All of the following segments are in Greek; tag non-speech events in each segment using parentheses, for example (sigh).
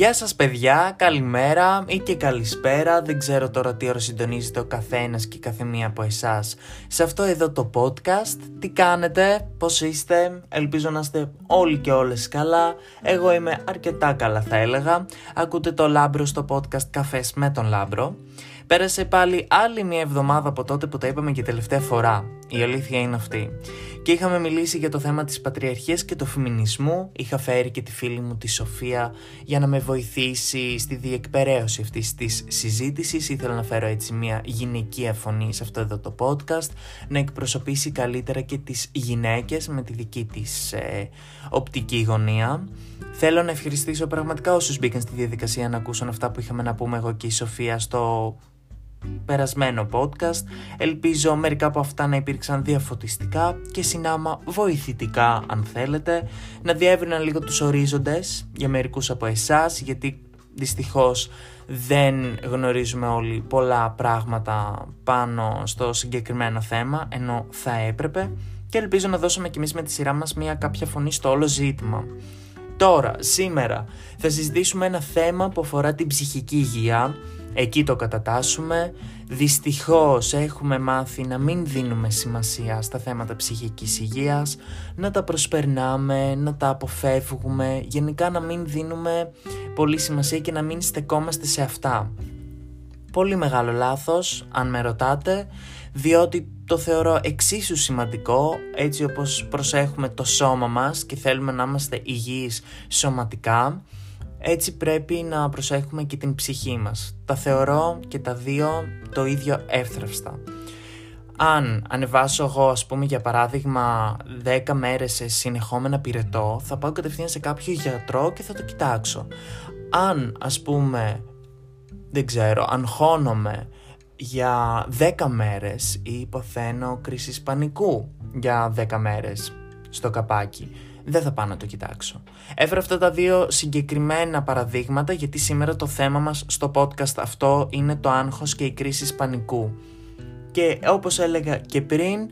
Γεια σας παιδιά, καλημέρα ή και καλησπέρα, δεν ξέρω τώρα τι ώρα συντονίζεται ο καθένας και η καθεμία από εσάς σε αυτό εδώ το podcast. Τι κάνετε, πώς είστε, ελπίζω να είστε όλοι και όλες καλά, εγώ είμαι αρκετά καλά θα έλεγα. Ακούτε το Λάμπρο στο podcast Καφές με τον Λάμπρο. Πέρασε πάλι άλλη μια εβδομάδα από τότε που τα είπαμε και τελευταία φορά. Η αλήθεια είναι αυτή. Και είχαμε μιλήσει για το θέμα της πατριαρχίας και του φεμινισμού. Είχα φέρει και τη φίλη μου τη Σοφία για να με βοηθήσει στη διεκπαιρέωση αυτής της συζήτησης. Ήθελα να φέρω έτσι μια γυναικεία φωνή σε αυτό εδώ το podcast, να εκπροσωπήσει καλύτερα και τις γυναίκες με τη δική της ε, οπτική γωνία. Θέλω να ευχαριστήσω πραγματικά όσους μπήκαν στη διαδικασία να ακούσουν αυτά που είχαμε να πούμε εγώ και η Σοφία στο περασμένο podcast. Ελπίζω μερικά από αυτά να υπήρξαν διαφωτιστικά και συνάμα βοηθητικά αν θέλετε, να διεύρυναν λίγο τους ορίζοντες για μερικούς από εσάς, γιατί δυστυχώς δεν γνωρίζουμε όλοι πολλά πράγματα πάνω στο συγκεκριμένο θέμα, ενώ θα έπρεπε και ελπίζω να δώσουμε κι εμείς με τη σειρά μας μια κάποια φωνή στο όλο ζήτημα. Τώρα, σήμερα, θα συζητήσουμε ένα θέμα που αφορά την ψυχική υγεία, εκεί το κατατάσσουμε. Δυστυχώς έχουμε μάθει να μην δίνουμε σημασία στα θέματα ψυχικής υγείας, να τα προσπερνάμε, να τα αποφεύγουμε, γενικά να μην δίνουμε πολύ σημασία και να μην στεκόμαστε σε αυτά. Πολύ μεγάλο λάθος, αν με ρωτάτε, διότι το θεωρώ εξίσου σημαντικό έτσι όπως προσέχουμε το σώμα μας και θέλουμε να είμαστε υγιείς σωματικά έτσι πρέπει να προσέχουμε και την ψυχή μας. Τα θεωρώ και τα δύο το ίδιο εύθραυστα. Αν ανεβάσω εγώ ας πούμε για παράδειγμα 10 μέρες σε συνεχόμενα πυρετό θα πάω κατευθείαν σε κάποιο γιατρό και θα το κοιτάξω. Αν ας πούμε δεν ξέρω αγχώνομαι για 10 μέρες ή υποθένω κρίση πανικού για 10 μέρες στο καπάκι δεν θα πάω να το κοιτάξω. Έφερα αυτά τα δύο συγκεκριμένα παραδείγματα γιατί σήμερα το θέμα μας στο podcast αυτό είναι το άγχος και η κρίση πανικού. Και όπως έλεγα και πριν,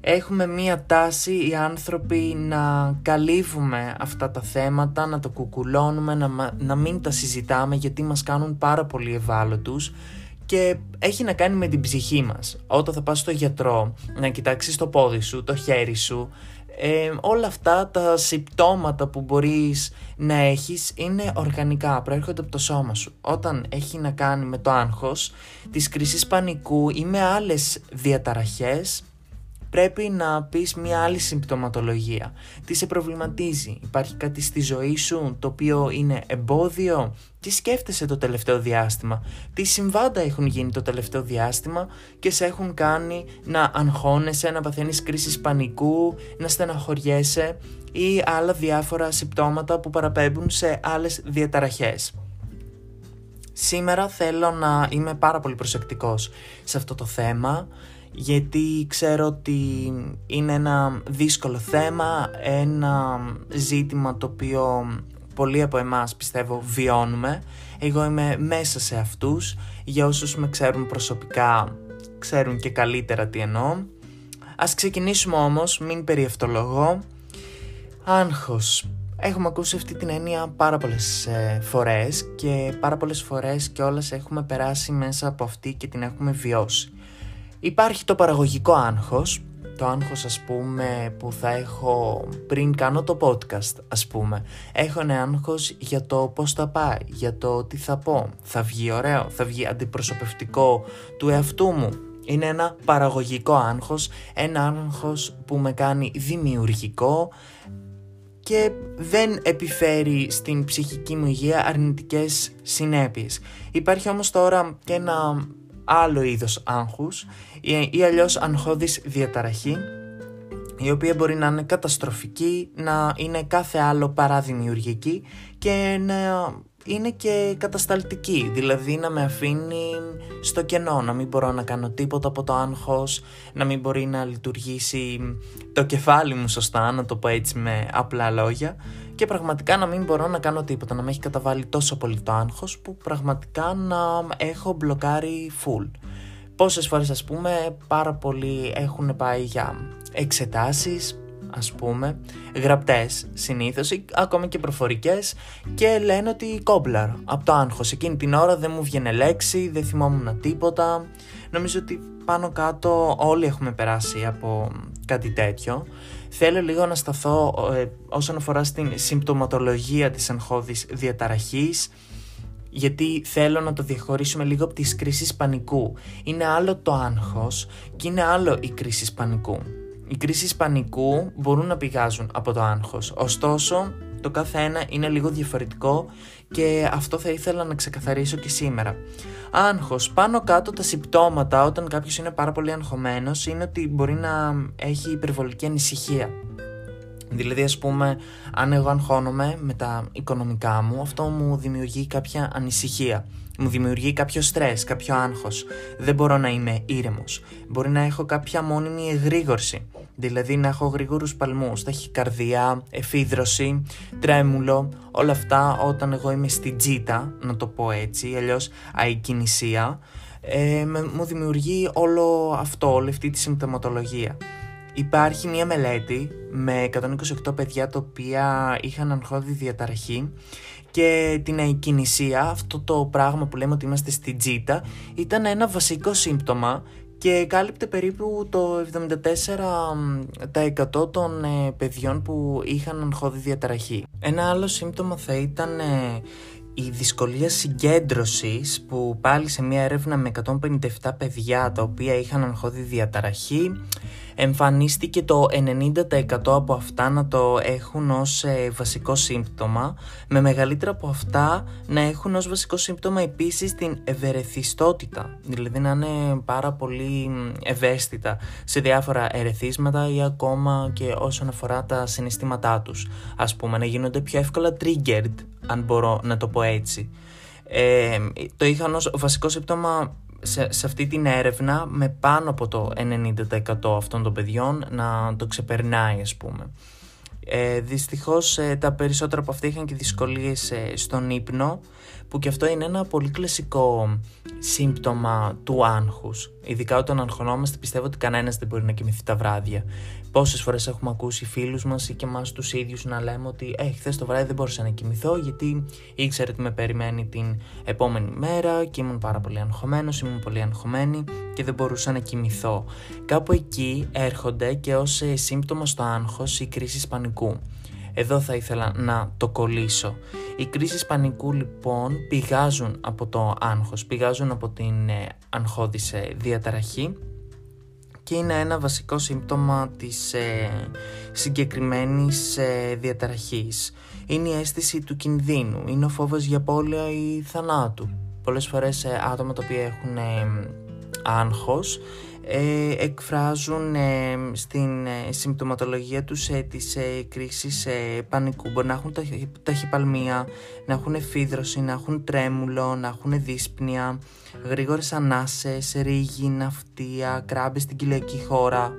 έχουμε μία τάση οι άνθρωποι να καλύβουμε αυτά τα θέματα, να τα κουκουλώνουμε, να, να μην τα συζητάμε γιατί μας κάνουν πάρα πολύ ευάλωτους και έχει να κάνει με την ψυχή μας. Όταν θα πας στο γιατρό να κοιτάξεις το πόδι σου, το χέρι σου, ε, όλα αυτά τα συμπτώματα που μπορείς να έχεις είναι οργανικά, προέρχονται από το σώμα σου. Όταν έχει να κάνει με το άγχος, της κρίσης πανικού ή με άλλες διαταραχές, πρέπει να πεις μια άλλη συμπτωματολογία. Τι σε προβληματίζει, υπάρχει κάτι στη ζωή σου το οποίο είναι εμπόδιο, τι σκέφτεσαι το τελευταίο διάστημα, τι συμβάντα έχουν γίνει το τελευταίο διάστημα και σε έχουν κάνει να αγχώνεσαι, να παθαίνεις κρίσεις πανικού, να στεναχωριέσαι ή άλλα διάφορα συμπτώματα που παραπέμπουν σε άλλες διαταραχές; Σήμερα θέλω να είμαι πάρα πολύ προσεκτικός σε αυτό το θέμα γιατί ξέρω ότι είναι ένα δύσκολο θέμα, ένα ζήτημα το οποίο πολλοί από εμάς πιστεύω βιώνουμε. Εγώ είμαι μέσα σε αυτούς, για όσους με ξέρουν προσωπικά ξέρουν και καλύτερα τι εννοώ. Ας ξεκινήσουμε όμως, μην περιευτολογώ. Άγχος. Έχουμε ακούσει αυτή την έννοια πάρα πολλές ε, φορές και πάρα πολλές φορές και όλες έχουμε περάσει μέσα από αυτή και την έχουμε βιώσει. Υπάρχει το παραγωγικό άγχος, το άγχος ας πούμε που θα έχω πριν κάνω το podcast ας πούμε. Έχω ένα άγχος για το πώς θα πάει, για το τι θα πω. Θα βγει ωραίο, θα βγει αντιπροσωπευτικό του εαυτού μου. Είναι ένα παραγωγικό άγχος, ένα άγχος που με κάνει δημιουργικό και δεν επιφέρει στην ψυχική μου υγεία αρνητικές συνέπειες. Υπάρχει όμως τώρα και ένα άλλο είδος άγχους ή αλλιώς αγχώδης διαταραχή η οποία μπορεί να είναι καταστροφική, να είναι κάθε άλλο παρά δημιουργική και να είναι και κατασταλτική, δηλαδή να με αφήνει στο κενό, να μην μπορώ να κάνω τίποτα από το άγχος, να μην μπορεί να λειτουργήσει το κεφάλι μου σωστά, να το πω έτσι με απλά λόγια και πραγματικά να μην μπορώ να κάνω τίποτα, να με έχει καταβάλει τόσο πολύ το άγχος που πραγματικά να έχω μπλοκάρει full. Πόσες φορές ας πούμε πάρα πολλοί έχουν πάει για εξετάσεις, ας πούμε, γραπτές συνήθως ή ακόμα και προφορικές και λένε ότι κόμπλαρ από το άγχος. Εκείνη την ώρα δεν μου βγαίνει λέξη, δεν θυμόμουν τίποτα. Νομίζω ότι πάνω κάτω όλοι έχουμε περάσει από κάτι τέτοιο. Θέλω λίγο να σταθώ ε, όσον αφορά στην συμπτωματολογία της αγχώδης διαταραχής γιατί θέλω να το διαχωρίσουμε λίγο από τις κρίσεις πανικού. Είναι άλλο το άγχος και είναι άλλο η κρίση πανικού. Οι κρίσεις πανικού μπορούν να πηγάζουν από το άγχος, ωστόσο το κάθε ένα είναι λίγο διαφορετικό και αυτό θα ήθελα να ξεκαθαρίσω και σήμερα. Άγχος, πάνω κάτω τα συμπτώματα όταν κάποιος είναι πάρα πολύ αγχωμένος είναι ότι μπορεί να έχει υπερβολική ανησυχία. Δηλαδή, ας πούμε, αν εγώ αγχώνομαι με τα οικονομικά μου, αυτό μου δημιουργεί κάποια ανησυχία. Μου δημιουργεί κάποιο στρες, κάποιο άγχος. Δεν μπορώ να είμαι ήρεμος. Μπορεί να έχω κάποια μόνιμη εγρήγορση. Δηλαδή να έχω γρήγορους παλμούς, ταχυκαρδία, εφίδρωση, τρέμουλο, όλα αυτά όταν εγώ είμαι στην τζίτα, να το πω έτσι, αλλιώς αϊκινησία, ε, μου δημιουργεί όλο αυτό, όλη αυτή τη συμπτωματολογία. Υπάρχει μια μελέτη με 128 παιδιά τα οποία είχαν αγχώδη διαταραχή και την αϊκινησία, αυτό το πράγμα που λέμε ότι είμαστε στην τζίτα, ήταν ένα βασικό σύμπτωμα και κάλυπτε περίπου το 74% των ε, παιδιών που είχαν αγχώδη διαταραχή. Ένα άλλο σύμπτωμα θα ήταν ε, η δυσκολία συγκέντρωσης που πάλι σε μια έρευνα με 157 παιδιά τα οποία είχαν αγχώδη διαταραχή εμφανίστηκε το 90% από αυτά να το έχουν ως ε, βασικό σύμπτωμα, με μεγαλύτερα από αυτά να έχουν ως βασικό σύμπτωμα επίσης την ευερεθιστότητα, δηλαδή να είναι πάρα πολύ ευαίσθητα σε διάφορα ερεθίσματα ή ακόμα και όσον αφορά τα συναισθήματά τους, ας πούμε να γίνονται πιο εύκολα triggered, αν μπορώ να το πω έτσι. Ε, το είχαν ως βασικό σύμπτωμα σε, αυτή την έρευνα με πάνω από το 90% αυτών των παιδιών να το ξεπερνάει ας πούμε. Ε, δυστυχώς ε, τα περισσότερα από αυτά είχαν και δυσκολίες ε, στον ύπνο που και αυτό είναι ένα πολύ κλασικό σύμπτωμα του άγχους. Ειδικά όταν αγχωνόμαστε πιστεύω ότι κανένας δεν μπορεί να κοιμηθεί τα βράδια. Πόσες φορές έχουμε ακούσει φίλους μας ή και εμάς τους ίδιους να λέμε ότι Ε, χθες το βράδυ δεν μπορούσα να κοιμηθώ γιατί ήξερε ότι με περιμένει την επόμενη μέρα και ήμουν πάρα πολύ αγχωμένος, ήμουν πολύ αγχωμένη και δεν μπορούσα να κοιμηθώ. Κάπου εκεί έρχονται και ως ε, σύμπτωμα στο άγχος οι κρίσεις πανικού. Εδώ θα ήθελα να το κολλήσω. Οι κρίσεις πανικού λοιπόν πηγάζουν από το άγχος, πηγάζουν από την ε, αγχώδης διαταραχή και είναι ένα βασικό σύμπτωμα της ε, συγκεκριμένης ε, διαταραχής. Είναι η αίσθηση του κινδύνου, είναι ο φόβος για πόλια ή θανάτου. Πολλές φορές ε, άτομα τα οποία έχουν ε, άγχος ε, εκφράζουν ε, στην ε, συμπτωματολογία τους ε, τις ε, κρίσεις πανικού. Μπορεί να έχουν ταχυπαλμία, να έχουν εφίδρωση, να έχουν τρέμουλο, να έχουν δύσπνοια, γρήγορες ανάσες, ρίγη, ναυτία, κράμπες στην κοιλιακή χώρα.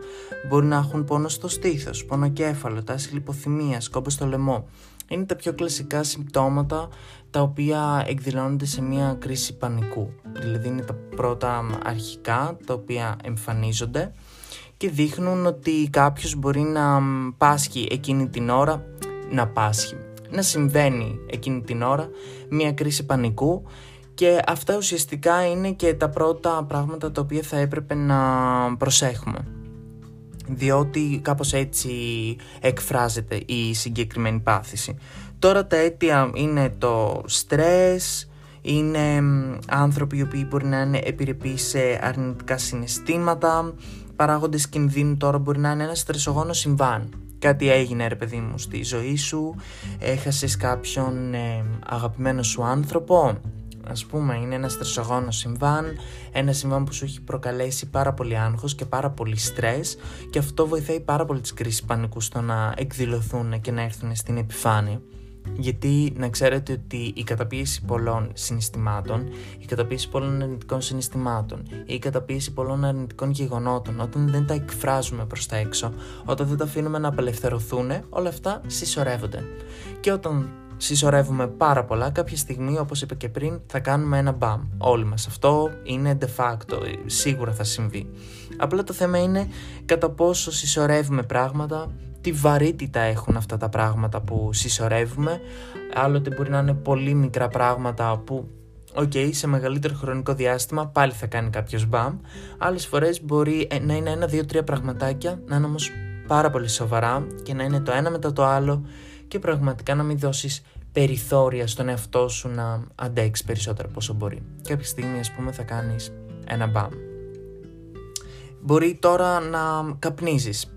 Μπορεί να έχουν πόνο στο στήθος, πόνο κέφαλο, τάση λιποθυμίας, κόμπο στο λαιμό είναι τα πιο κλασικά συμπτώματα τα οποία εκδηλώνονται σε μια κρίση πανικού. Δηλαδή είναι τα πρώτα αρχικά τα οποία εμφανίζονται και δείχνουν ότι κάποιος μπορεί να πάσχει εκείνη την ώρα, να πάσχει, να συμβαίνει εκείνη την ώρα μια κρίση πανικού και αυτά ουσιαστικά είναι και τα πρώτα πράγματα τα οποία θα έπρεπε να προσέχουμε διότι κάπως έτσι εκφράζεται η συγκεκριμένη πάθηση. Τώρα τα αίτια είναι το στρες, είναι άνθρωποι οι οποίοι μπορεί να είναι επιρρεπείς σε αρνητικά συναισθήματα, παράγοντες κινδύνου τώρα μπορεί να είναι ένας στρεσογόνος συμβάν. Κάτι έγινε ρε παιδί μου στη ζωή σου, έχασες κάποιον ε, αγαπημένο σου άνθρωπο, ας πούμε είναι ένας στρεσογόνος συμβάν, ένα συμβάν που σου έχει προκαλέσει πάρα πολύ άγχος και πάρα πολύ στρες και αυτό βοηθάει πάρα πολύ τις κρίσεις πανικού στο να εκδηλωθούν και να έρθουν στην επιφάνεια. Γιατί να ξέρετε ότι η καταπίεση πολλών συναισθημάτων, η καταπίεση πολλών αρνητικών συναισθημάτων, η καταπίεση πολλών αρνητικών γεγονότων, όταν δεν τα εκφράζουμε προς τα έξω, όταν δεν τα αφήνουμε να απελευθερωθούν, όλα αυτά συσσωρεύονται. Και όταν συσσωρεύουμε πάρα πολλά, κάποια στιγμή όπως είπα και πριν θα κάνουμε ένα μπαμ όλοι μας. Αυτό είναι de facto, σίγουρα θα συμβεί. Απλά το θέμα είναι κατά πόσο συσσωρεύουμε πράγματα τι βαρύτητα έχουν αυτά τα πράγματα που συσσωρεύουμε. Άλλοτε μπορεί να είναι πολύ μικρά πράγματα που OK, okay, σε μεγαλύτερο χρονικό διάστημα πάλι θα κάνει κάποιος μπαμ. Άλλες φορές μπορεί ε, να είναι ένα, δύο, τρία πραγματάκια, να είναι όμως πάρα πολύ σοβαρά και να είναι το ένα μετά το άλλο και πραγματικά να μην δώσεις περιθώρια στον εαυτό σου να αντέξεις περισσότερο πόσο μπορεί. Κάποια στιγμή, ας πούμε, θα κάνεις ένα μπαμ. Μπορεί τώρα να καπνίζεις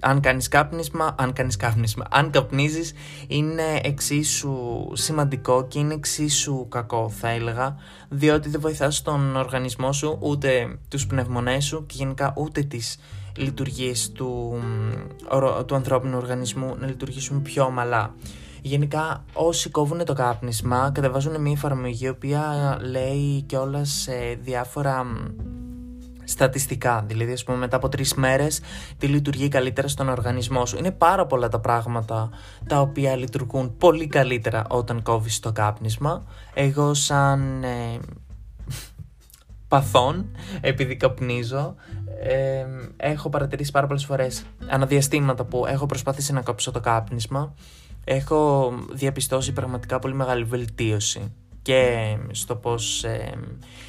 αν κάνεις κάπνισμα, αν κάνεις κάπνισμα, αν καπνίζεις είναι εξίσου σημαντικό και είναι εξίσου κακό θα έλεγα διότι δεν βοηθάς τον οργανισμό σου ούτε τους πνευμονές σου και γενικά ούτε τις λειτουργίες του, του ανθρώπινου οργανισμού να λειτουργήσουν πιο ομαλά. Γενικά όσοι κόβουν το κάπνισμα κατεβάζουν μια εφαρμογή η οποία λέει και όλα σε διάφορα στατιστικά. Δηλαδή, ας πούμε, μετά από τρεις μέρες, τι λειτουργεί καλύτερα στον οργανισμό σου. Είναι πάρα πολλά τα πράγματα τα οποία λειτουργούν πολύ καλύτερα όταν κόβεις το κάπνισμα. Εγώ, σαν ε, παθών, επειδή καπνίζω, ε, έχω παρατηρήσει πάρα πολλές φορές αναδιαστήματα που έχω προσπαθήσει να κόψω το κάπνισμα. Έχω διαπιστώσει πραγματικά πολύ μεγάλη βελτίωση και στο πώς ε,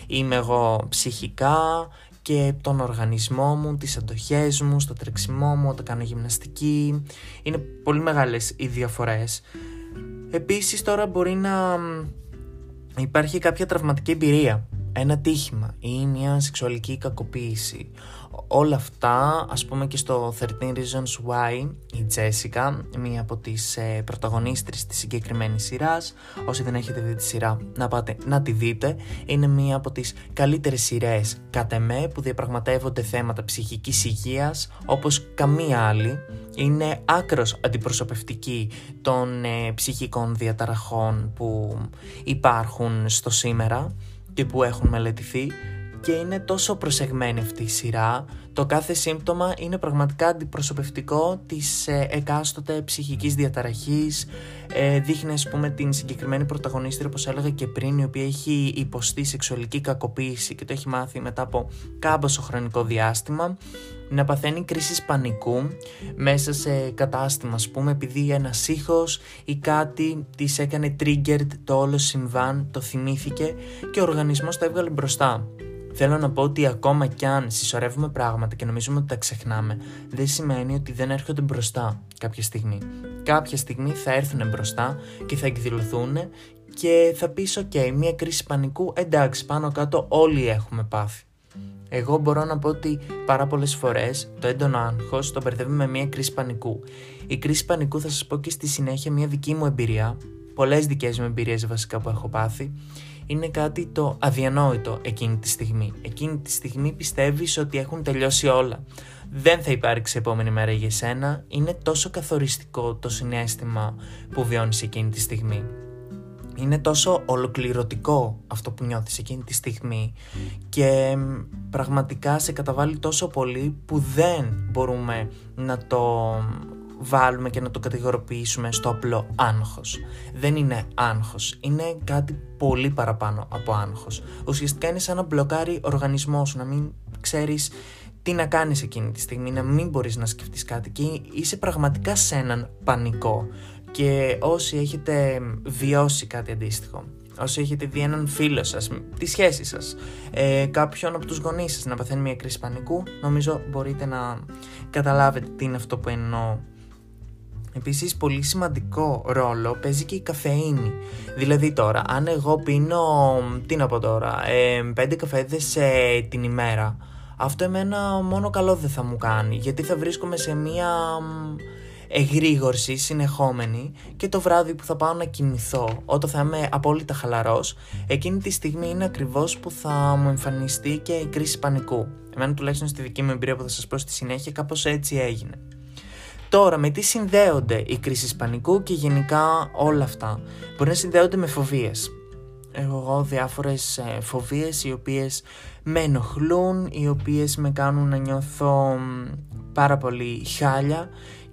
είμαι εγώ ψυχικά και τον οργανισμό μου, τις αντοχές μου, στο τρεξιμό μου, όταν κάνω γυμναστική. Είναι πολύ μεγάλες οι διαφορές. Επίσης τώρα μπορεί να υπάρχει κάποια τραυματική εμπειρία, ένα τύχημα ή μια σεξουαλική κακοποίηση. Όλα αυτά, ας πούμε και στο 13 Reasons Why, η Τζέσικα, μία από τις ε, πρωταγωνίστρες της συγκεκριμένης σειράς, όσοι δεν έχετε δει τη σειρά, να πάτε να τη δείτε, είναι μία από τις καλύτερες σειρές κατ' εμέ που διαπραγματεύονται θέματα ψυχικής υγείας, όπως καμία άλλη, είναι άκρος αντιπροσωπευτική των ε, ψυχικών διαταραχών που υπάρχουν στο σήμερα και που έχουν μελετηθεί και είναι τόσο προσεγμένη αυτή η σειρά. Το κάθε σύμπτωμα είναι πραγματικά αντιπροσωπευτικό της ε, εκάστοτε ψυχικής διαταραχής. Ε, δείχνει ας πούμε την συγκεκριμένη πρωταγωνίστρια όπως έλεγα και πριν η οποία έχει υποστεί σεξουαλική κακοποίηση και το έχει μάθει μετά από κάμποσο χρονικό διάστημα να παθαίνει κρίση πανικού μέσα σε κατάστημα ας πούμε επειδή ένας ήχος ή κάτι της έκανε triggered το όλο συμβάν, το θυμήθηκε και ο οργανισμός το έβγαλε μπροστά. Θέλω να πω ότι ακόμα κι αν συσσωρεύουμε πράγματα και νομίζουμε ότι τα ξεχνάμε, δεν σημαίνει ότι δεν έρχονται μπροστά κάποια στιγμή. Κάποια στιγμή θα έρθουν μπροστά και θα εκδηλωθούν και θα πεις ok, μια κρίση πανικού, εντάξει πάνω κάτω όλοι έχουμε πάθει. Εγώ μπορώ να πω ότι πάρα πολλές φορές το έντονο άγχος το μπερδεύουμε με μια κρίση πανικού. Η κρίση πανικού θα σας πω και στη συνέχεια μια δική μου εμπειρία, πολλές δικές μου εμπειρίες βασικά που έχω πάθει είναι κάτι το αδιανόητο εκείνη τη στιγμή. Εκείνη τη στιγμή πιστεύεις ότι έχουν τελειώσει όλα. Δεν θα υπάρξει επόμενη μέρα για σένα. Είναι τόσο καθοριστικό το συνέστημα που βιώνεις εκείνη τη στιγμή. Είναι τόσο ολοκληρωτικό αυτό που νιώθεις εκείνη τη στιγμή και πραγματικά σε καταβάλει τόσο πολύ που δεν μπορούμε να το βάλουμε και να το κατηγοροποιήσουμε στο απλό άγχος. Δεν είναι άγχος, είναι κάτι πολύ παραπάνω από άγχος. Ουσιαστικά είναι σαν να μπλοκάρει ο οργανισμός σου, να μην ξέρεις τι να κάνεις εκείνη τη στιγμή, να μην μπορείς να σκεφτείς κάτι και είσαι πραγματικά σε έναν πανικό. Και όσοι έχετε βιώσει κάτι αντίστοιχο, όσοι έχετε δει έναν φίλο σας, τη σχέση σας, ε, κάποιον από τους γονείς σας να παθαίνει μια κρίση πανικού, νομίζω μπορείτε να καταλάβετε τι είναι αυτό που εννοώ Επίσης πολύ σημαντικό ρόλο παίζει και η καφεΐνη. Δηλαδή τώρα, αν εγώ πίνω, τι να πω τώρα, ε, πέντε καφέδες ε, την ημέρα, αυτό εμένα μόνο καλό δεν θα μου κάνει, γιατί θα βρίσκομαι σε μία εγρήγορση συνεχόμενη και το βράδυ που θα πάω να κοιμηθώ, όταν θα είμαι απόλυτα χαλαρός, εκείνη τη στιγμή είναι ακριβώς που θα μου εμφανιστεί και η κρίση πανικού. Εμένα τουλάχιστον στη δική μου εμπειρία που θα σας πω στη συνέχεια κάπως έτσι έγινε. Τώρα, με τι συνδέονται οι κρίσεις πανικού και γενικά όλα αυτά; Μπορεί να συνδέονται με φοβίες. Έχω εγώ διάφορες ε, φοβίες οι οποίες με ενοχλούν, οι οποίες με κάνουν να νιώθω πάρα πολύ χάλια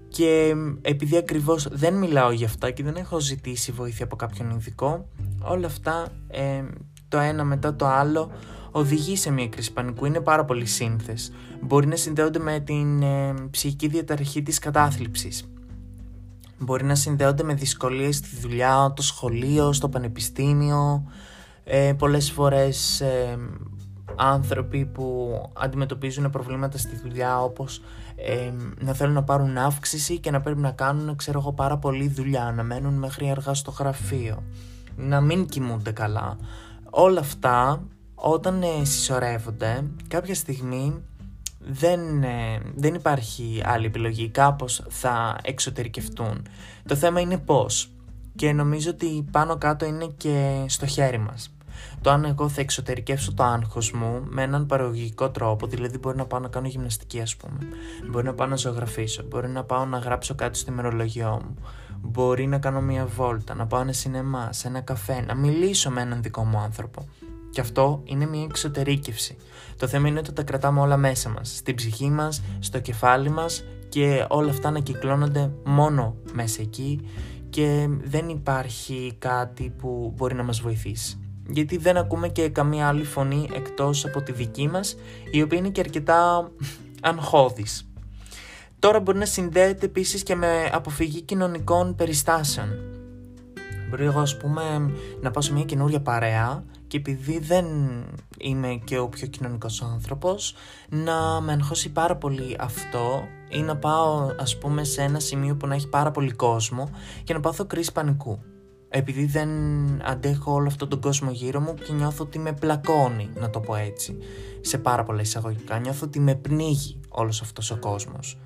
και επειδή ακριβώς δεν μιλάω για αυτά και δεν έχω ζητήσει βοήθεια από κάποιον ειδικό, όλα αυτά ε, το ένα μετά το άλλο οδηγεί σε μια κρίση πανικού, είναι πάρα πολύ σύνθες. Μπορεί να συνδέονται με την ε, ψυχική διαταραχή της κατάθλιψης. Μπορεί να συνδέονται με δυσκολίες στη δουλειά, το σχολείο, στο πανεπιστήμιο. Ε, πολλές φορές ε, άνθρωποι που αντιμετωπίζουν προβλήματα στη δουλειά όπως ε, να θέλουν να πάρουν αύξηση και να πρέπει να κάνουν ξέρω εγώ πάρα πολύ δουλειά, να μένουν μέχρι αργά στο γραφείο, να μην κοιμούνται καλά. Όλα αυτά όταν ε, συσσωρεύονται κάποια στιγμή δεν, ε, δεν υπάρχει άλλη επιλογή, κάπως θα εξωτερικευτούν. Το θέμα είναι πώς και νομίζω ότι πάνω κάτω είναι και στο χέρι μας το αν εγώ θα εξωτερικεύσω το άγχος μου με έναν παραγωγικό τρόπο, δηλαδή μπορεί να πάω να κάνω γυμναστική, ας πούμε, μπορεί να πάω να ζωγραφίσω, μπορεί να πάω να γράψω κάτι στο ημερολογιό μου, μπορεί να κάνω μια βόλτα, να πάω ένα σινεμά, σε ένα καφέ, να μιλήσω με έναν δικό μου άνθρωπο. Και αυτό είναι μια εξωτερήκευση. Το θέμα είναι ότι τα κρατάμε όλα μέσα μας, στην ψυχή μας, στο κεφάλι μας και όλα αυτά να κυκλώνονται μόνο μέσα εκεί και δεν υπάρχει κάτι που μπορεί να μας βοηθήσει γιατί δεν ακούμε και καμία άλλη φωνή εκτός από τη δική μας, η οποία είναι και αρκετά αγχώδης. Τώρα μπορεί να συνδέεται επίσης και με αποφυγή κοινωνικών περιστάσεων. Μπορεί εγώ ας πούμε να πάω σε μια καινούρια παρέα και επειδή δεν είμαι και ο πιο κοινωνικός άνθρωπος να με αγχώσει πάρα πολύ αυτό ή να πάω ας πούμε σε ένα σημείο που να έχει πάρα πολύ κόσμο και να πάθω κρίση πανικού επειδή δεν αντέχω όλο αυτόν τον κόσμο γύρω μου και νιώθω ότι με πλακώνει, να το πω έτσι, σε πάρα πολλά εισαγωγικά. Νιώθω ότι με πνίγει όλος αυτός ο κόσμος.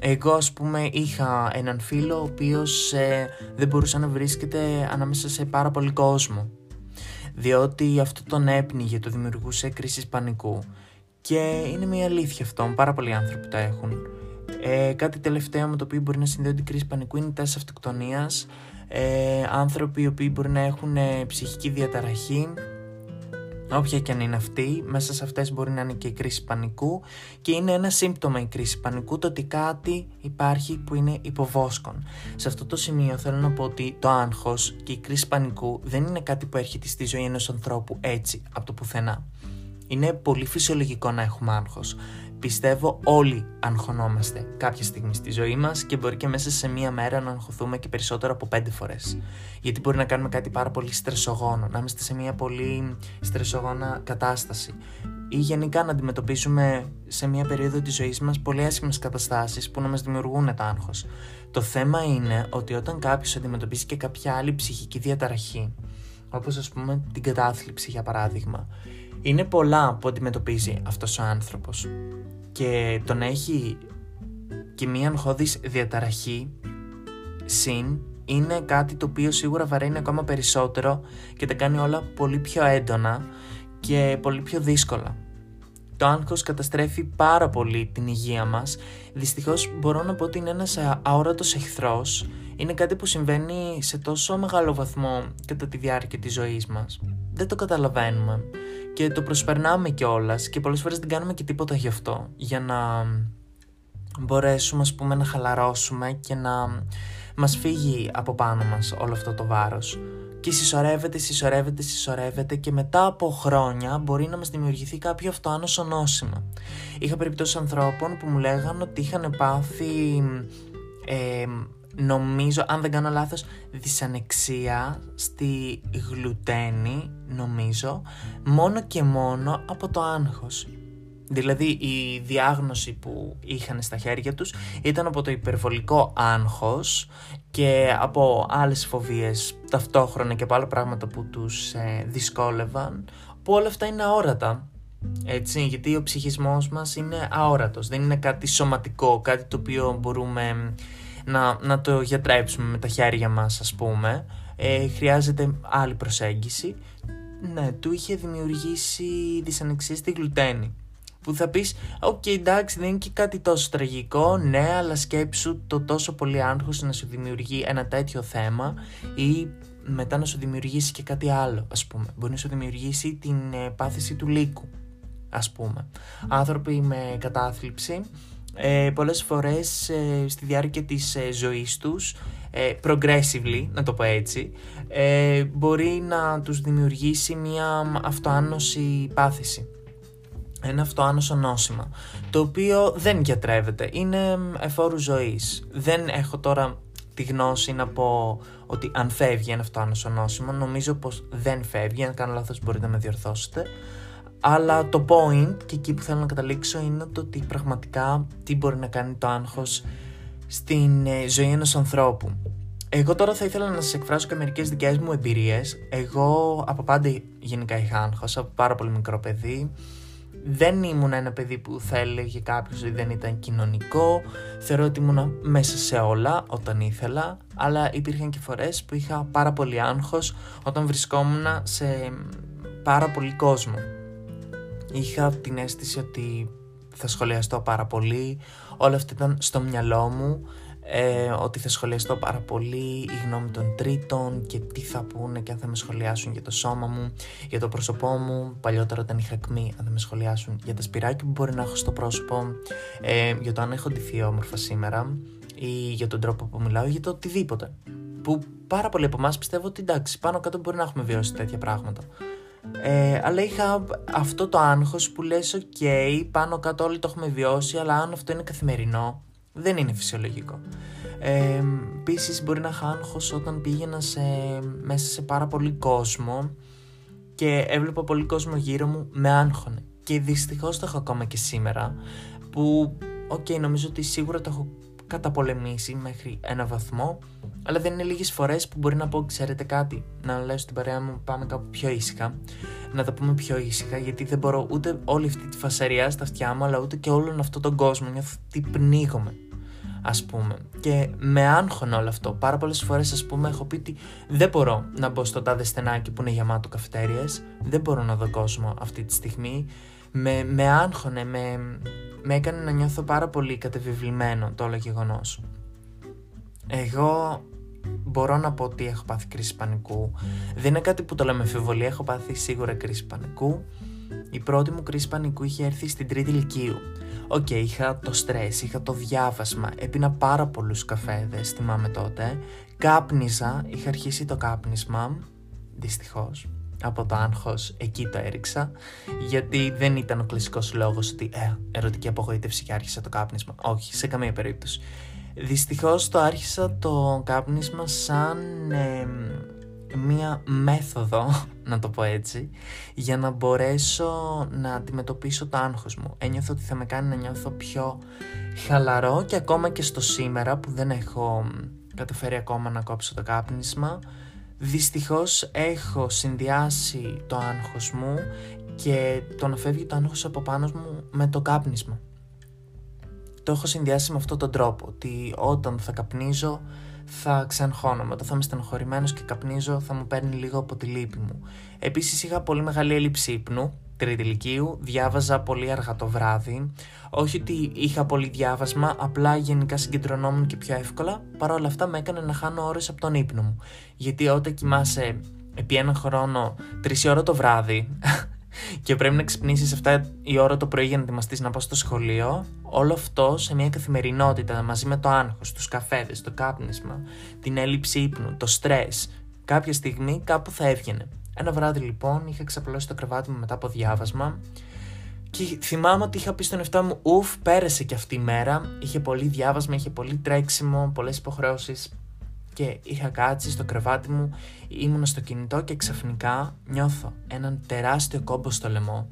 Εγώ ας πούμε είχα έναν φίλο ο οποίος ε, δεν μπορούσε να βρίσκεται ανάμεσα σε πάρα πολύ κόσμο διότι αυτό τον έπνιγε, το δημιουργούσε κρίση πανικού και είναι μια αλήθεια αυτό, πάρα πολλοί άνθρωποι τα έχουν. Ε, κάτι τελευταίο με το οποίο μπορεί να συνδέονται την κρίση πανικού είναι η τάση αυτοκτονίας ε, άνθρωποι οι οποίοι μπορεί να έχουν ε, ψυχική διαταραχή όποια και αν είναι αυτή, μέσα σε αυτές μπορεί να είναι και η κρίση πανικού και είναι ένα σύμπτωμα η κρίση πανικού το ότι κάτι υπάρχει που είναι υποβόσκον. Σε αυτό το σημείο θέλω να πω ότι το άγχος και η κρίση πανικού δεν είναι κάτι που έρχεται στη ζωή ενός ανθρώπου έτσι από το πουθενά. Είναι πολύ φυσιολογικό να έχουμε άγχος. Πιστεύω όλοι αγχωνόμαστε κάποια στιγμή στη ζωή μας και μπορεί και μέσα σε μία μέρα να αγχωθούμε και περισσότερο από πέντε φορές. Γιατί μπορεί να κάνουμε κάτι πάρα πολύ στρεσογόνο, να είμαστε σε μία πολύ στρεσογόνα κατάσταση ή γενικά να αντιμετωπίσουμε σε μία περίοδο της ζωής μας πολύ άσχημες καταστάσεις που να μας δημιουργούν το άγχος. Το θέμα είναι ότι όταν κάποιος αντιμετωπίσει και κάποια άλλη ψυχική διαταραχή, όπως ας πούμε την κατάθλιψη για παράδειγμα, είναι πολλά που αντιμετωπίζει αυτός ο άνθρωπος και το να έχει και μία αγχώδης διαταραχή συν είναι κάτι το οποίο σίγουρα βαραίνει ακόμα περισσότερο και τα κάνει όλα πολύ πιο έντονα και πολύ πιο δύσκολα. Το άγχος καταστρέφει πάρα πολύ την υγεία μας. Δυστυχώς μπορώ να πω ότι είναι ένας αόρατος εχθρός. Είναι κάτι που συμβαίνει σε τόσο μεγάλο βαθμό κατά τη διάρκεια της ζωής μας. Δεν το καταλαβαίνουμε. Και το προσπερνάμε κιόλας και πολλές φορές δεν κάνουμε και τίποτα γι' αυτό. Για να μπορέσουμε ας πούμε να χαλαρώσουμε και να μας φύγει από πάνω μας όλο αυτό το βάρος. Και συσσωρεύεται, συσσωρεύεται, συσσωρεύεται και μετά από χρόνια μπορεί να μας δημιουργηθεί κάποιο αυτοάνωσο νόσημα. Είχα περιπτώσει ανθρώπων που μου λέγανε ότι είχαν πάθει ε, νομίζω, αν δεν κάνω λάθος, δυσανεξία στη γλουτένη, νομίζω, μόνο και μόνο από το άγχος. Δηλαδή η διάγνωση που είχαν στα χέρια τους ήταν από το υπερβολικό άγχος και από άλλες φοβίες ταυτόχρονα και από άλλα πράγματα που τους ε, δυσκόλευαν που όλα αυτά είναι αόρατα. Έτσι, γιατί ο ψυχισμός μας είναι αόρατος, δεν είναι κάτι σωματικό, κάτι το οποίο μπορούμε να, να το γιατρέψουμε με τα χέρια μας ας πούμε. Ε, χρειάζεται άλλη προσέγγιση. Ναι, του είχε δημιουργήσει δυσανεξία στη γλουτένη που θα πεις, οκ εντάξει δεν είναι και κάτι τόσο τραγικό, ναι αλλά σκέψου το τόσο πολύ άγχος να σου δημιουργεί ένα τέτοιο θέμα ή μετά να σου δημιουργήσει και κάτι άλλο ας πούμε, μπορεί να σου δημιουργήσει την ε, πάθηση του λύκου ας πούμε. Άνθρωποι με κατάθλιψη ε, πολλές φορές ε, στη διάρκεια της ε, ζωής τους, ε, progressively, να το πω έτσι, ε, μπορεί να τους δημιουργήσει μια αυτοάνωση πάθηση. Ένα αυτοάνωσο νόσημα, το οποίο δεν γιατρεύεται, είναι εφόρου ζωής. Δεν έχω τώρα τη γνώση να πω ότι αν φεύγει ένα αυτοάνωσο νόσημα, νομίζω πως δεν φεύγει, αν κάνω λάθος μπορείτε να με διορθώσετε, αλλά το point και εκεί που θέλω να καταλήξω είναι το ότι πραγματικά τι μπορεί να κάνει το άγχος στην ε, ζωή ενός ανθρώπου. Εγώ τώρα θα ήθελα να σας εκφράσω και μερικές δικές μου εμπειρίες. Εγώ από πάντα γενικά είχα άγχος, από πάρα πολύ μικρό παιδί. Δεν ήμουν ένα παιδί που θα έλεγε κάποιος ότι δεν ήταν κοινωνικό. Θεωρώ ότι ήμουν μέσα σε όλα όταν ήθελα. Αλλά υπήρχαν και φορές που είχα πάρα πολύ άγχος όταν βρισκόμουν σε πάρα πολύ κόσμο είχα την αίσθηση ότι θα σχολιαστώ πάρα πολύ, όλα αυτά ήταν στο μυαλό μου, ε, ότι θα σχολιαστώ πάρα πολύ η γνώμη των τρίτων και τι θα πούνε και αν θα με σχολιάσουν για το σώμα μου, για το πρόσωπό μου, παλιότερα όταν είχα ακμή, αν θα με σχολιάσουν για τα σπυράκια που μπορεί να έχω στο πρόσωπο, ε, για το αν έχω ντυθεί όμορφα σήμερα ή για τον τρόπο που μιλάω ή για το οτιδήποτε. Που πάρα πολλοί από εμάς πιστεύω ότι εντάξει, πάνω κάτω μπορεί να έχουμε βιώσει τέτοια πράγματα. Ε, αλλά είχα αυτό το άγχος που λες ok, πάνω κάτω όλοι το έχουμε βιώσει, αλλά αν αυτό είναι καθημερινό, δεν είναι φυσιολογικό. Ε, Επίσης μπορεί να είχα άγχος όταν πήγαινα σε, μέσα σε πάρα πολύ κόσμο και έβλεπα πολύ κόσμο γύρω μου με άγχωνε. Και δυστυχώς το έχω ακόμα και σήμερα, που, OK, okay, νομίζω ότι σίγουρα το έχω καταπολεμήσει μέχρι ένα βαθμό, αλλά δεν είναι λίγες φορές που μπορεί να πω, ξέρετε κάτι, να λέω στην παρέα μου πάμε κάπου πιο ήσυχα, να τα πούμε πιο ήσυχα, γιατί δεν μπορώ ούτε όλη αυτή τη φασαριά στα αυτιά μου, αλλά ούτε και όλον αυτόν τον κόσμο, νιώθω ότι πνίγομαι ας πούμε. Και με άγχωνε όλο αυτό. Πάρα πολλές φορές, ας πούμε, έχω πει ότι δεν μπορώ να μπω στο τάδε στενάκι που είναι γεμάτο καφετέριες, δεν μπορώ να δω κόσμο αυτή τη στιγμή. Με, με άγχωνε, με, με έκανε να νιώθω πάρα πολύ καταβεβλημένο το όλο γεγονός. Εγώ μπορώ να πω ότι έχω πάθει κρίση πανικού. Δεν είναι κάτι που το λέμε με έχω πάθει σίγουρα κρίση πανικού. Η πρώτη μου κρίση πανικού είχε έρθει στην τρίτη λυκείου. OK, okay, είχα το στρες, είχα το διάβασμα, έπινα πάρα πολλούς καφέδες, θυμάμαι τότε. Κάπνιζα, είχα αρχίσει το κάπνισμα, δυστυχώς από το άγχος εκεί το έριξα γιατί δεν ήταν ο κλασικός λόγος ότι ε, ερωτική απογοήτευση και άρχισα το κάπνισμα. Όχι σε καμία περίπτωση. Δυστυχώς το άρχισα το κάπνισμα σαν μία μέθοδο (laughs) να το πω έτσι για να μπορέσω να αντιμετωπίσω το άγχος μου. Ένιωθω ότι θα με κάνει να νιώθω πιο χαλαρό και ακόμα και στο σήμερα που δεν έχω καταφέρει ακόμα να κόψω το κάπνισμα Δυστυχώς έχω συνδυάσει το άγχος μου και το να φεύγει το άγχος από πάνω μου με το κάπνισμα. Το έχω συνδυάσει με αυτόν τον τρόπο, ότι όταν θα καπνίζω θα ξενχώνομαι, όταν θα είμαι στενοχωρημένος και καπνίζω θα μου παίρνει λίγο από τη λύπη μου. Επίσης είχα πολύ μεγάλη έλλειψη ύπνου, τρίτη ηλικίου, διάβαζα πολύ αργά το βράδυ. Όχι ότι είχα πολύ διάβασμα, απλά γενικά συγκεντρωνόμουν και πιο εύκολα. Παρ' όλα αυτά με έκανε να χάνω ώρες από τον ύπνο μου. Γιατί όταν κοιμάσαι επί ένα χρόνο τρεις ώρα το βράδυ (laughs) και πρέπει να ξυπνήσεις 7 η ώρα το πρωί για να ετοιμαστείς να πάω στο σχολείο, όλο αυτό σε μια καθημερινότητα μαζί με το άγχος, τους καφέδες, το κάπνισμα, την έλλειψη ύπνου, το στρες, κάποια στιγμή κάπου θα έβγαινε. Ένα βράδυ λοιπόν είχα ξαπλώσει το κρεβάτι μου μετά από διάβασμα και θυμάμαι ότι είχα πει στον εαυτό μου ουφ πέρασε και αυτή η μέρα, είχε πολύ διάβασμα, είχε πολύ τρέξιμο, πολλές υποχρεώσεις και είχα κάτσει στο κρεβάτι μου, ήμουν στο κινητό και ξαφνικά νιώθω έναν τεράστιο κόμπο στο λαιμό.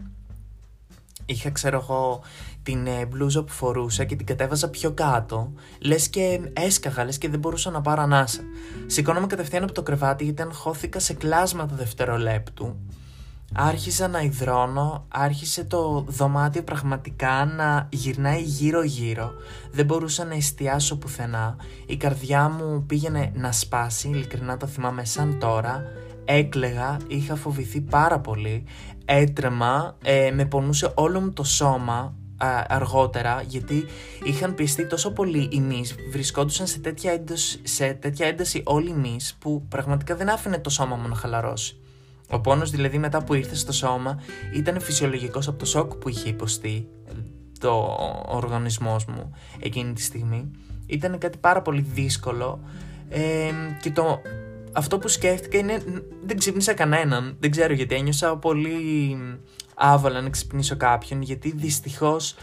Είχα ξέρω εγώ την ε, μπλούζα που φορούσα και την κατέβαζα πιο κάτω, λες και έσκαγα, λες και δεν μπορούσα να πάρω ανάσα. Σηκώνομαι κατευθείαν από το κρεβάτι γιατί αν χώθηκα σε κλάσματα δευτερολέπτου. Άρχισα να υδρώνω, άρχισε το δωμάτιο πραγματικά να γυρνάει γύρω γύρω. Δεν μπορούσα να εστιάσω πουθενά. Η καρδιά μου πήγαινε να σπάσει, ειλικρινά το θυμάμαι σαν τώρα. Έκλεγα, είχα φοβηθεί πάρα πολύ. Έτρεμα, ε, με πονούσε όλο μου το σώμα, αργότερα γιατί είχαν πιστεί τόσο πολύ οι μυς, βρισκόντουσαν σε τέτοια, ένταση, σε τέτοια ένταση όλοι οι μυς που πραγματικά δεν άφηνε το σώμα μου να χαλαρώσει. Ο πόνος δηλαδή μετά που ήρθε στο σώμα ήταν φυσιολογικός από το σοκ που είχε υποστεί το οργανισμός μου εκείνη τη στιγμή. Ήταν κάτι πάρα πολύ δύσκολο ε, και το, αυτό που σκέφτηκα είναι δεν ξύπνησα κανέναν. Δεν ξέρω γιατί ένιωσα πολύ άβολα να ξυπνήσω κάποιον γιατί δυστυχώς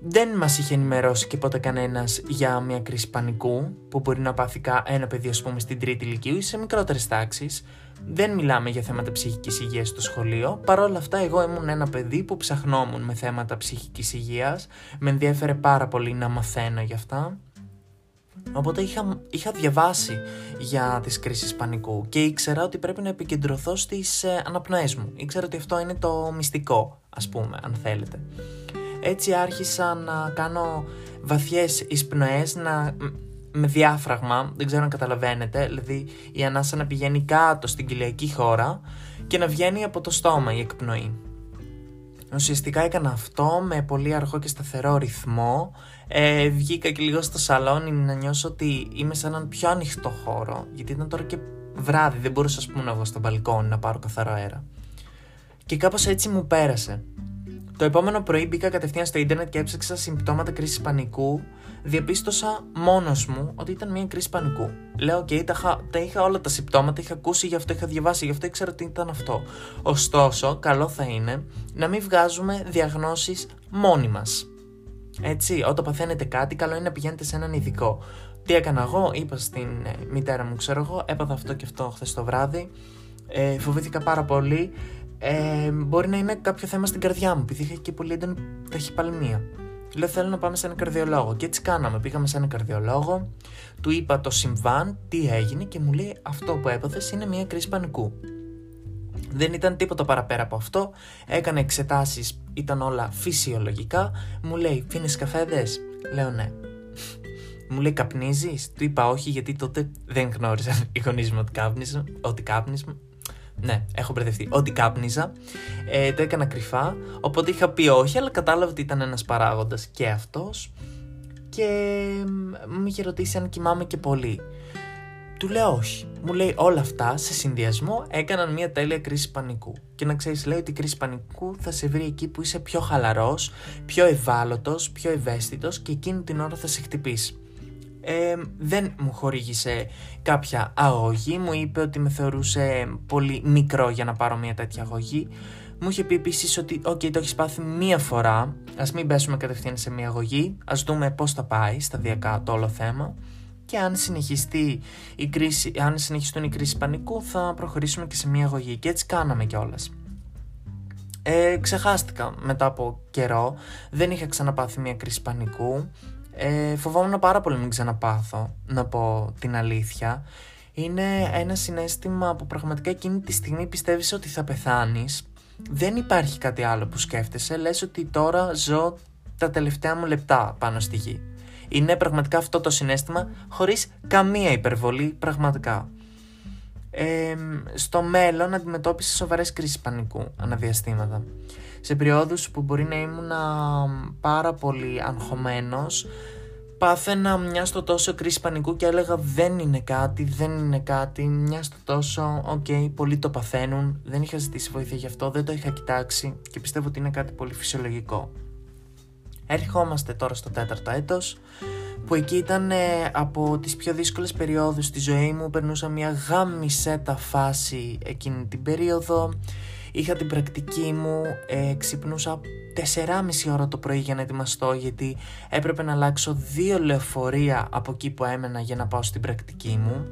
δεν μας είχε ενημερώσει και ποτέ κανένας για μια κρίση πανικού που μπορεί να πάθει ένα παιδί ας πούμε στην τρίτη ηλικίου ή σε μικρότερες τάξεις. Δεν μιλάμε για θέματα ψυχικής υγείας στο σχολείο. Παρ' όλα αυτά εγώ ήμουν ένα παιδί που ψαχνόμουν με θέματα ψυχικής υγείας. Με ενδιαφέρε πάρα πολύ να μαθαίνω γι' αυτά. Οπότε είχα, είχα διαβάσει για τις κρίσεις πανικού και ήξερα ότι πρέπει να επικεντρωθώ στις ε, αναπνοές μου. Ήξερα ότι αυτό είναι το μυστικό, ας πούμε, αν θέλετε. Έτσι άρχισα να κάνω βαθιές εισπνοές, να, με διάφραγμα, δεν ξέρω αν καταλαβαίνετε, δηλαδή η ανάσα να πηγαίνει κάτω στην κοιλιακή χώρα και να βγαίνει από το στόμα η εκπνοή. Ουσιαστικά έκανα αυτό με πολύ αργό και σταθερό ρυθμό. Ε, βγήκα και λίγο στο σαλόνι να νιώσω ότι είμαι σε έναν πιο ανοιχτό χώρο, γιατί ήταν τώρα και βράδυ, δεν μπορούσα ας πούμε να βγω στο μπαλκόνι να πάρω καθαρό αέρα. Και κάπως έτσι μου πέρασε. Το επόμενο πρωί μπήκα κατευθείαν στο ίντερνετ και έψαξα συμπτώματα κρίσης πανικού. Διαπίστωσα μόνος μου ότι ήταν μια κρίση πανικού. Λέω: OK, τα, τα είχα όλα τα συμπτώματα, είχα ακούσει γι' αυτό, είχα διαβάσει γι' αυτό, ήξερα ότι ήταν αυτό. Ωστόσο, καλό θα είναι να μην βγάζουμε διαγνώσεις μόνοι μας. Έτσι, όταν παθαίνετε κάτι, καλό είναι να πηγαίνετε σε έναν ειδικό. Τι έκανα εγώ, είπα στην ε, μητέρα μου, ξέρω εγώ, έπαθα αυτό και αυτό χθες το βράδυ. Ε, φοβήθηκα πάρα πολύ ε, μπορεί να είναι κάποιο θέμα στην καρδιά μου, επειδή είχα και πολύ έντονη ταχυπαλμία. Λέω θέλω να πάμε σε έναν καρδιολόγο. Και έτσι κάναμε. Πήγαμε σε έναν καρδιολόγο, του είπα το συμβάν, τι έγινε και μου λέει αυτό που έπαθες είναι μια κρίση πανικού. Δεν ήταν τίποτα παραπέρα από αυτό. Έκανε εξετάσεις, ήταν όλα φυσιολογικά. Μου λέει, φίνεις καφέδες; Λέω ναι. Μου λέει, καπνίζεις; Του είπα όχι, γιατί τότε δεν γνώριζαν οι γονείς μου ότι κάπνισμα. Ναι, έχω μπερδευτεί. Ότι κάπνιζα. Ε, το έκανα κρυφά. Οπότε είχα πει όχι, αλλά κατάλαβα ότι ήταν ένας παράγοντας και αυτός. Και μου είχε ρωτήσει αν κοιμάμαι και πολύ. Του λέω όχι. Μου λέει όλα αυτά σε συνδυασμό έκαναν μια τέλεια κρίση πανικού. Και να ξέρεις, λέει ότι η κρίση πανικού θα σε βρει εκεί που είσαι πιο χαλαρός, πιο ευάλωτος, πιο ευαίσθητος και εκείνη την ώρα θα σε χτυπήσει δεν μου χορήγησε κάποια αγωγή, μου είπε ότι με θεωρούσε πολύ μικρό για να πάρω μια τέτοια αγωγή. Μου είχε πει επίσης ότι, OK, το έχεις πάθει μία φορά. Α μην πέσουμε κατευθείαν σε μία αγωγή. Α δούμε πώς θα πάει σταδιακά το όλο θέμα. Και αν, συνεχιστεί η κρίση, αν συνεχιστούν οι κρίσεις πανικού, θα προχωρήσουμε και σε μία αγωγή. Και έτσι κάναμε κιόλας. Ε, ξεχάστηκα μετά από καιρό. Δεν είχα ξαναπάθει μία κρίση πανικού. Ε, φοβόμουν πάρα πολύ μην ξαναπάθω, να πω την αλήθεια. Είναι ένα συνέστημα που πραγματικά εκείνη τη στιγμή πιστεύεις ότι θα πεθάνεις. Δεν υπάρχει κάτι άλλο που σκέφτεσαι, λες ότι τώρα ζω τα τελευταία μου λεπτά πάνω στη γη. Είναι πραγματικά αυτό το συναίσθημα χωρίς καμία υπερβολή πραγματικά. Ε, στο μέλλον αντιμετώπισα σοβαρές κρίσεις πανικού ανά διαστήματα σε περιόδους που μπορεί να ήμουν πάρα πολύ αγχωμένος πάθαινα μια στο τόσο κρίση πανικού και έλεγα δεν είναι κάτι, δεν είναι κάτι, μια στο τόσο, OK, okay, πολλοί το παθαίνουν, δεν είχα ζητήσει βοήθεια γι' αυτό, δεν το είχα κοιτάξει και πιστεύω ότι είναι κάτι πολύ φυσιολογικό. Ερχόμαστε τώρα στο τέταρτο έτος, που εκεί ήταν ε, από τις πιο δύσκολες περιόδους στη ζωή μου, περνούσα μια γάμισέτα φάση εκείνη την περίοδο, Είχα την πρακτική μου, ε, ξυπνούσα 4,5 ώρα το πρωί για να ετοιμαστώ γιατί έπρεπε να αλλάξω δύο λεωφορεία από εκεί που έμενα για να πάω στην πρακτική μου.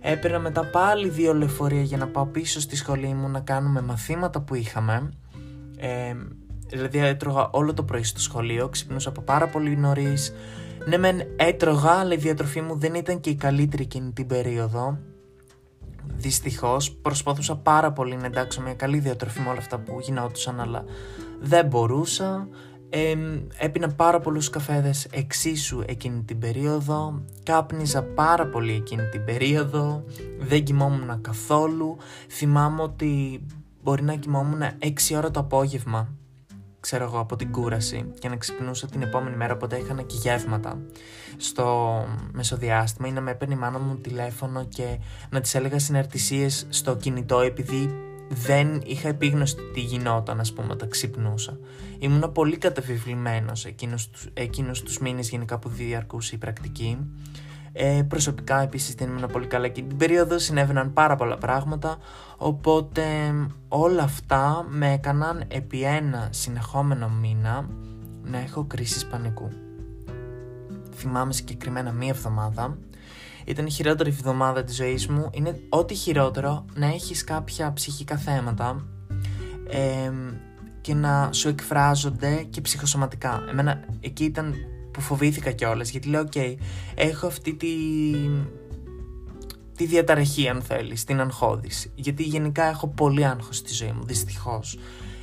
Έπαιρνα μετά πάλι δύο λεωφορεία για να πάω πίσω στη σχολή μου να κάνουμε μαθήματα που είχαμε. Ε, δηλαδή έτρωγα όλο το πρωί στο σχολείο, ξυπνούσα από πάρα πολύ νωρίς. Ναι, μεν έτρωγα, αλλά η διατροφή μου δεν ήταν και η καλύτερη εκείνη την περίοδο. Δυστυχώς προσπαθούσα πάρα πολύ να εντάξω μια καλή διατροφή με όλα αυτά που γινόντουσαν, αλλά δεν μπορούσα. Ε, έπινα πάρα πολλούς καφέδες εξίσου εκείνη την περίοδο Κάπνιζα πάρα πολύ εκείνη την περίοδο Δεν κοιμόμουν καθόλου Θυμάμαι ότι μπορεί να κοιμόμουν 6 ώρα το απόγευμα ξέρω εγώ, από την κούραση και να ξυπνούσα την επόμενη μέρα, οπότε είχα και γεύματα στο μεσοδιάστημα ή να με έπαιρνε η μάνα μου τηλέφωνο και να της έλεγα συναρτησίες στο κινητό επειδή δεν είχα επίγνωση τι γινόταν, ας πούμε, όταν ξυπνούσα. Ήμουν πολύ καταφιβλημένος εκείνους, εκείνους τους μήνες γενικά που διαρκούσε η πρακτική. Ε, προσωπικά επίσης δεν ήμουν πολύ καλά και την περίοδο συνέβαιναν πάρα πολλά πράγματα οπότε όλα αυτά με έκαναν επί ένα συνεχόμενο μήνα να έχω κρίσεις πανικού. Θυμάμαι συγκεκριμένα μία εβδομάδα ήταν η χειρότερη εβδομάδα της ζωής μου είναι ό,τι χειρότερο να έχεις κάποια ψυχικά θέματα ε, και να σου εκφράζονται και ψυχοσωματικά. Εμένα εκεί ήταν που φοβήθηκα κιόλας, γιατί λέω: OK, έχω αυτή τη, τη διαταραχή, αν θέλεις, την αγχώδηση. Γιατί γενικά έχω πολύ άγχος στη ζωή μου, δυστυχώς.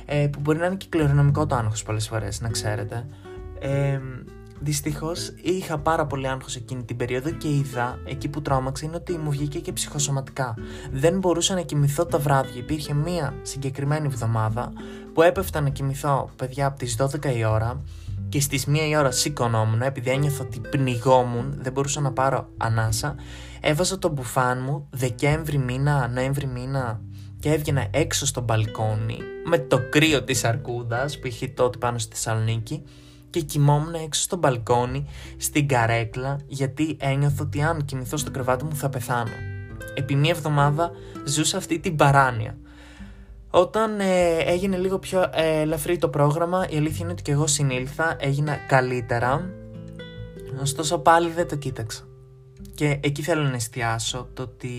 Ε, που μπορεί να είναι και κληρονομικό το άγχος πολλές φορές, να ξέρετε. Ε, Δυστυχώς είχα πάρα πολύ άγχος εκείνη την περίοδο και είδα εκεί που τρόμαξα είναι ότι μου βγήκε και ψυχοσωματικά. Δεν μπορούσα να κοιμηθώ τα βράδια. Υπήρχε μία συγκεκριμένη εβδομάδα που έπεφτα να κοιμηθώ παιδιά από τις 12 η ώρα και στις 1 η ώρα σηκωνόμουν επειδή ένιωθα ότι πνιγόμουν, δεν μπορούσα να πάρω ανάσα. Έβαζα το μπουφάν μου Δεκέμβρη μήνα, Νοέμβρη μήνα και έβγαινα έξω στο μπαλκόνι με το κρύο της αρκούδας που είχε τότε πάνω στη Θεσσαλονίκη και κοιμόμουν έξω στο μπαλκόνι στην καρέκλα γιατί ένιωθα ότι αν κοιμηθώ στο κρεβάτι μου θα πεθάνω. Επί μία εβδομάδα ζούσα αυτή την παράνοια. Όταν ε, έγινε λίγο πιο ε, ελαφρύ το πρόγραμμα, η αλήθεια είναι ότι και εγώ συνήλθα, έγινα καλύτερα. Ωστόσο πάλι δεν το κοίταξα. Και εκεί θέλω να εστιάσω το ότι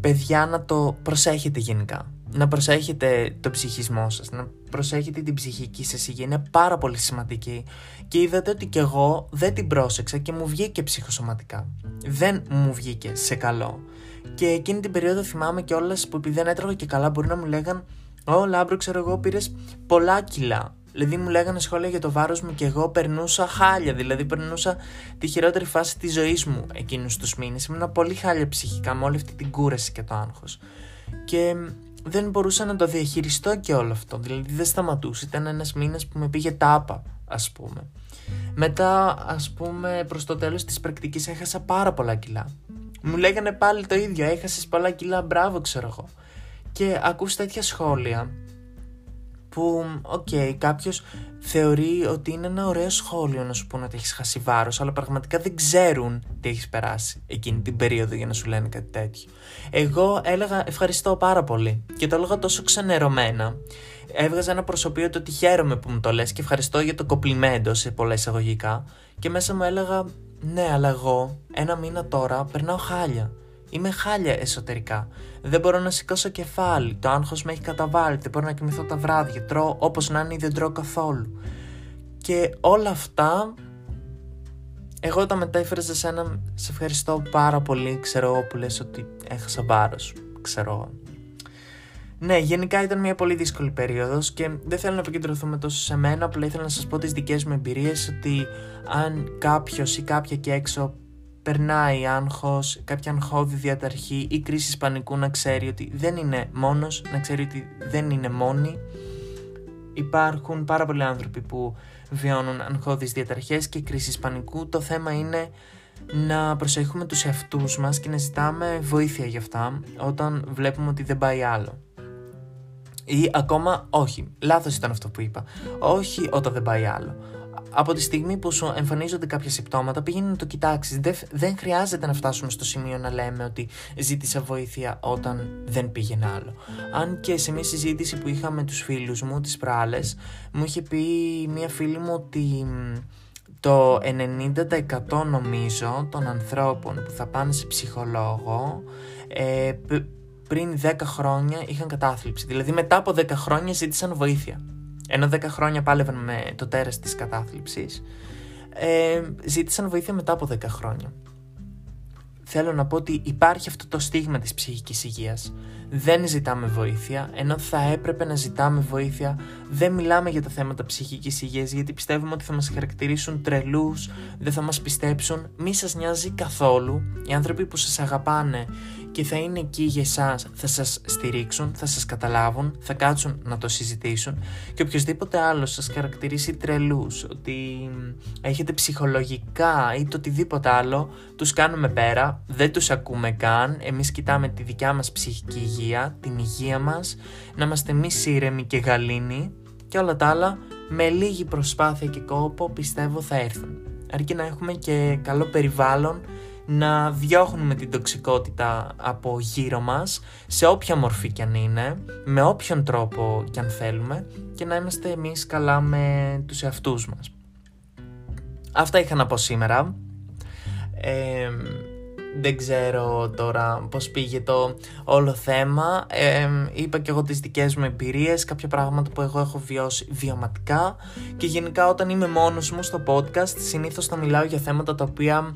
παιδιά να το προσέχετε γενικά. Να προσέχετε το ψυχισμό σας, να προσέχετε την ψυχική σας υγεία, είναι πάρα πολύ σημαντική. Και είδατε ότι και εγώ δεν την πρόσεξα και μου βγήκε ψυχοσωματικά. Δεν μου βγήκε σε καλό. Και εκείνη την περίοδο θυμάμαι κιόλας που επειδή δεν έτρωγα και καλά, μπορεί να μου λέγαν Ω Λάμπρο, ξέρω εγώ, πήρες πολλά κιλά. Δηλαδή μου λέγανε σχόλια για το βάρος μου και εγώ περνούσα χάλια. Δηλαδή περνούσα τη χειρότερη φάση της ζωής μου εκείνους τους μήνες. Ήμουν πολύ χάλια ψυχικά με όλη αυτή την κούραση και το άγχος. Και δεν μπορούσα να το διαχειριστώ και όλο αυτό. Δηλαδή δεν σταματούσε. Ήταν ένας μήνας που με πήγε τάπα, ας πούμε. Μετά, ας πούμε, προς το τέλος της πρακτικής έχασα πάρα πολλά κιλά. Μου λέγανε πάλι το ίδιο, έχασες πολλά κιλά, μπράβο ξέρω εγώ. Και ακούς τέτοια σχόλια που, OK, okay, κάποιος θεωρεί ότι είναι ένα ωραίο σχόλιο να σου πούνε ότι έχεις χάσει βάρος, αλλά πραγματικά δεν ξέρουν τι έχεις περάσει εκείνη την περίοδο για να σου λένε κάτι τέτοιο. Εγώ έλεγα ευχαριστώ πάρα πολύ και το έλεγα τόσο ξενερωμένα. Έβγαζα ένα προσωπείο το ότι χαίρομαι που μου το λες και ευχαριστώ για το κοπλιμέντο σε πολλά εισαγωγικά και μέσα μου έλεγα ναι, αλλά εγώ ένα μήνα τώρα περνάω χάλια. Είμαι χάλια εσωτερικά. Δεν μπορώ να σηκώσω κεφάλι. Το άγχος με έχει καταβάλει. Δεν μπορώ να κοιμηθώ τα βράδια. Τρώω όπως να είναι ή δεν τρώω καθόλου. Και όλα αυτά εγώ τα μετέφεραζα σε ένα σε ευχαριστώ πάρα πολύ. Ξέρω εγώ που λες ότι έχασα βάρος. Ξέρω ναι, γενικά ήταν μια πολύ δύσκολη περίοδος και δεν θέλω να επικεντρωθούμε τόσο σε μένα. Απλά ήθελα να σας πω τις δικές μου εμπειρίες ότι αν κάποιος ή κάποια εκεί έξω περνάει άγχος, κάποια αγχώδη διαταρχή ή κρίση πανικού να ξέρει ότι δεν είναι μόνος, να ξέρει ότι δεν είναι μόνη. Υπάρχουν πάρα πολλοί άνθρωποι που βιώνουν αγχώδεις διαταρχές και κρίσεις πανικού. Το θέμα είναι να προσέχουμε τους εαυτούς μας και να ζητάμε βοήθεια για αυτά όταν βλέπουμε ότι δεν πάει άλλο. Ή ακόμα όχι. Λάθος ήταν αυτό που είπα. Όχι όταν δεν πάει άλλο. Από τη στιγμή που σου εμφανίζονται κάποια συμπτώματα, πήγαινε να το κοιτάξεις. Δεν, δεν χρειάζεται να φτάσουμε στο σημείο να λέμε ότι ζήτησα βοήθεια όταν δεν πήγαινε άλλο. Αν και σε μια συζήτηση που είχα με τους φίλους μου, τι προάλλε, μου είχε πει μια φίλη μου ότι το 90% νομίζω των ανθρώπων που θα πάνε σε ψυχολόγο ε, πριν 10 χρόνια είχαν κατάθλιψη. Δηλαδή μετά από 10 χρόνια ζήτησαν βοήθεια. Ενώ 10 χρόνια πάλευαν με το τέρας της κατάθλιψης, ε, ζήτησαν βοήθεια μετά από 10 χρόνια. Θέλω να πω ότι υπάρχει αυτό το στίγμα της ψυχικής υγείας. Δεν ζητάμε βοήθεια, ενώ θα έπρεπε να ζητάμε βοήθεια. Δεν μιλάμε για τα θέματα ψυχικής υγείας, γιατί πιστεύουμε ότι θα μας χαρακτηρίσουν τρελούς, δεν θα μας πιστέψουν. Μη σας νοιάζει καθόλου οι άνθρωποι που σας αγαπάνε και θα είναι εκεί για εσάς, θα σας στηρίξουν, θα σας καταλάβουν, θα κάτσουν να το συζητήσουν και οποιοδήποτε άλλος σας χαρακτηρίσει τρελούς, ότι έχετε ψυχολογικά ή το οτιδήποτε άλλο, τους κάνουμε πέρα, δεν τους ακούμε καν, εμείς κοιτάμε τη δικιά μας ψυχική υγεία, την υγεία μας, να είμαστε εμείς ήρεμοι και γαλήνοι και όλα τα άλλα με λίγη προσπάθεια και κόπο πιστεύω θα έρθουν. Αρκεί να έχουμε και καλό περιβάλλον να διώχνουμε την τοξικότητα από γύρω μας σε όποια μορφή κι αν είναι, με όποιον τρόπο κι αν θέλουμε και να είμαστε εμείς καλά με τους εαυτούς μας. Αυτά είχα να πω σήμερα. δεν ξέρω τώρα πώς πήγε το όλο θέμα. είπα και εγώ τις δικές μου εμπειρίες, κάποια πράγματα που εγώ έχω βιώσει βιωματικά και γενικά όταν είμαι μόνος μου στο podcast συνήθως θα μιλάω για θέματα τα οποία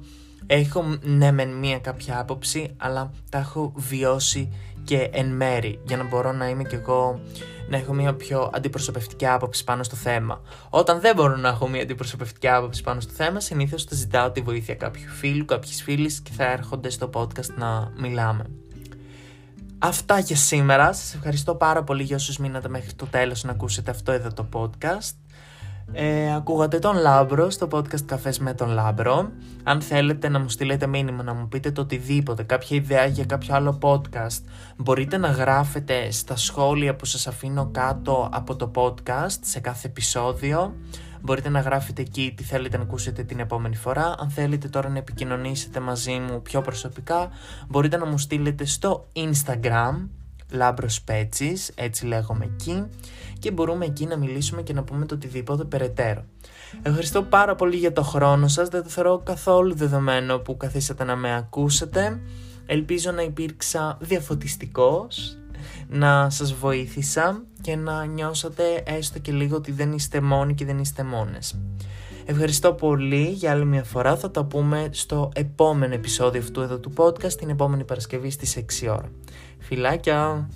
Έχω ναι μεν μία κάποια άποψη, αλλά τα έχω βιώσει και εν μέρη για να μπορώ να είμαι κι εγώ να έχω μία πιο αντιπροσωπευτική άποψη πάνω στο θέμα. Όταν δεν μπορώ να έχω μία αντιπροσωπευτική άποψη πάνω στο θέμα, συνήθως θα ζητάω τη βοήθεια κάποιου φίλου, κάποιες φίλη και θα έρχονται στο podcast να μιλάμε. Αυτά για σήμερα. Σας ευχαριστώ πάρα πολύ για όσους μείνατε μέχρι το τέλος να ακούσετε αυτό εδώ το podcast. Ε, ακούγατε τον Λάμπρο στο podcast Καφές με τον Λάμπρο. Αν θέλετε να μου στείλετε μήνυμα, να μου πείτε το οτιδήποτε, κάποια ιδέα για κάποιο άλλο podcast, μπορείτε να γράφετε στα σχόλια που σας αφήνω κάτω από το podcast σε κάθε επεισόδιο. Μπορείτε να γράφετε εκεί τι θέλετε να ακούσετε την επόμενη φορά. Αν θέλετε τώρα να επικοινωνήσετε μαζί μου πιο προσωπικά, μπορείτε να μου στείλετε στο Instagram, Λάμπρος Πέτσης, έτσι λέγομαι εκεί και μπορούμε εκεί να μιλήσουμε και να πούμε το οτιδήποτε περαιτέρω. Ευχαριστώ πάρα πολύ για το χρόνο σας, δεν το θεωρώ καθόλου δεδομένο που καθίσατε να με ακούσετε. Ελπίζω να υπήρξα διαφωτιστικός, να σας βοήθησα και να νιώσατε έστω και λίγο ότι δεν είστε μόνοι και δεν είστε μόνες. Ευχαριστώ πολύ για άλλη μια φορά, θα τα πούμε στο επόμενο επεισόδιο αυτού εδώ του podcast την επόμενη Παρασκευή στις 6 ώρα. Φιλάκια!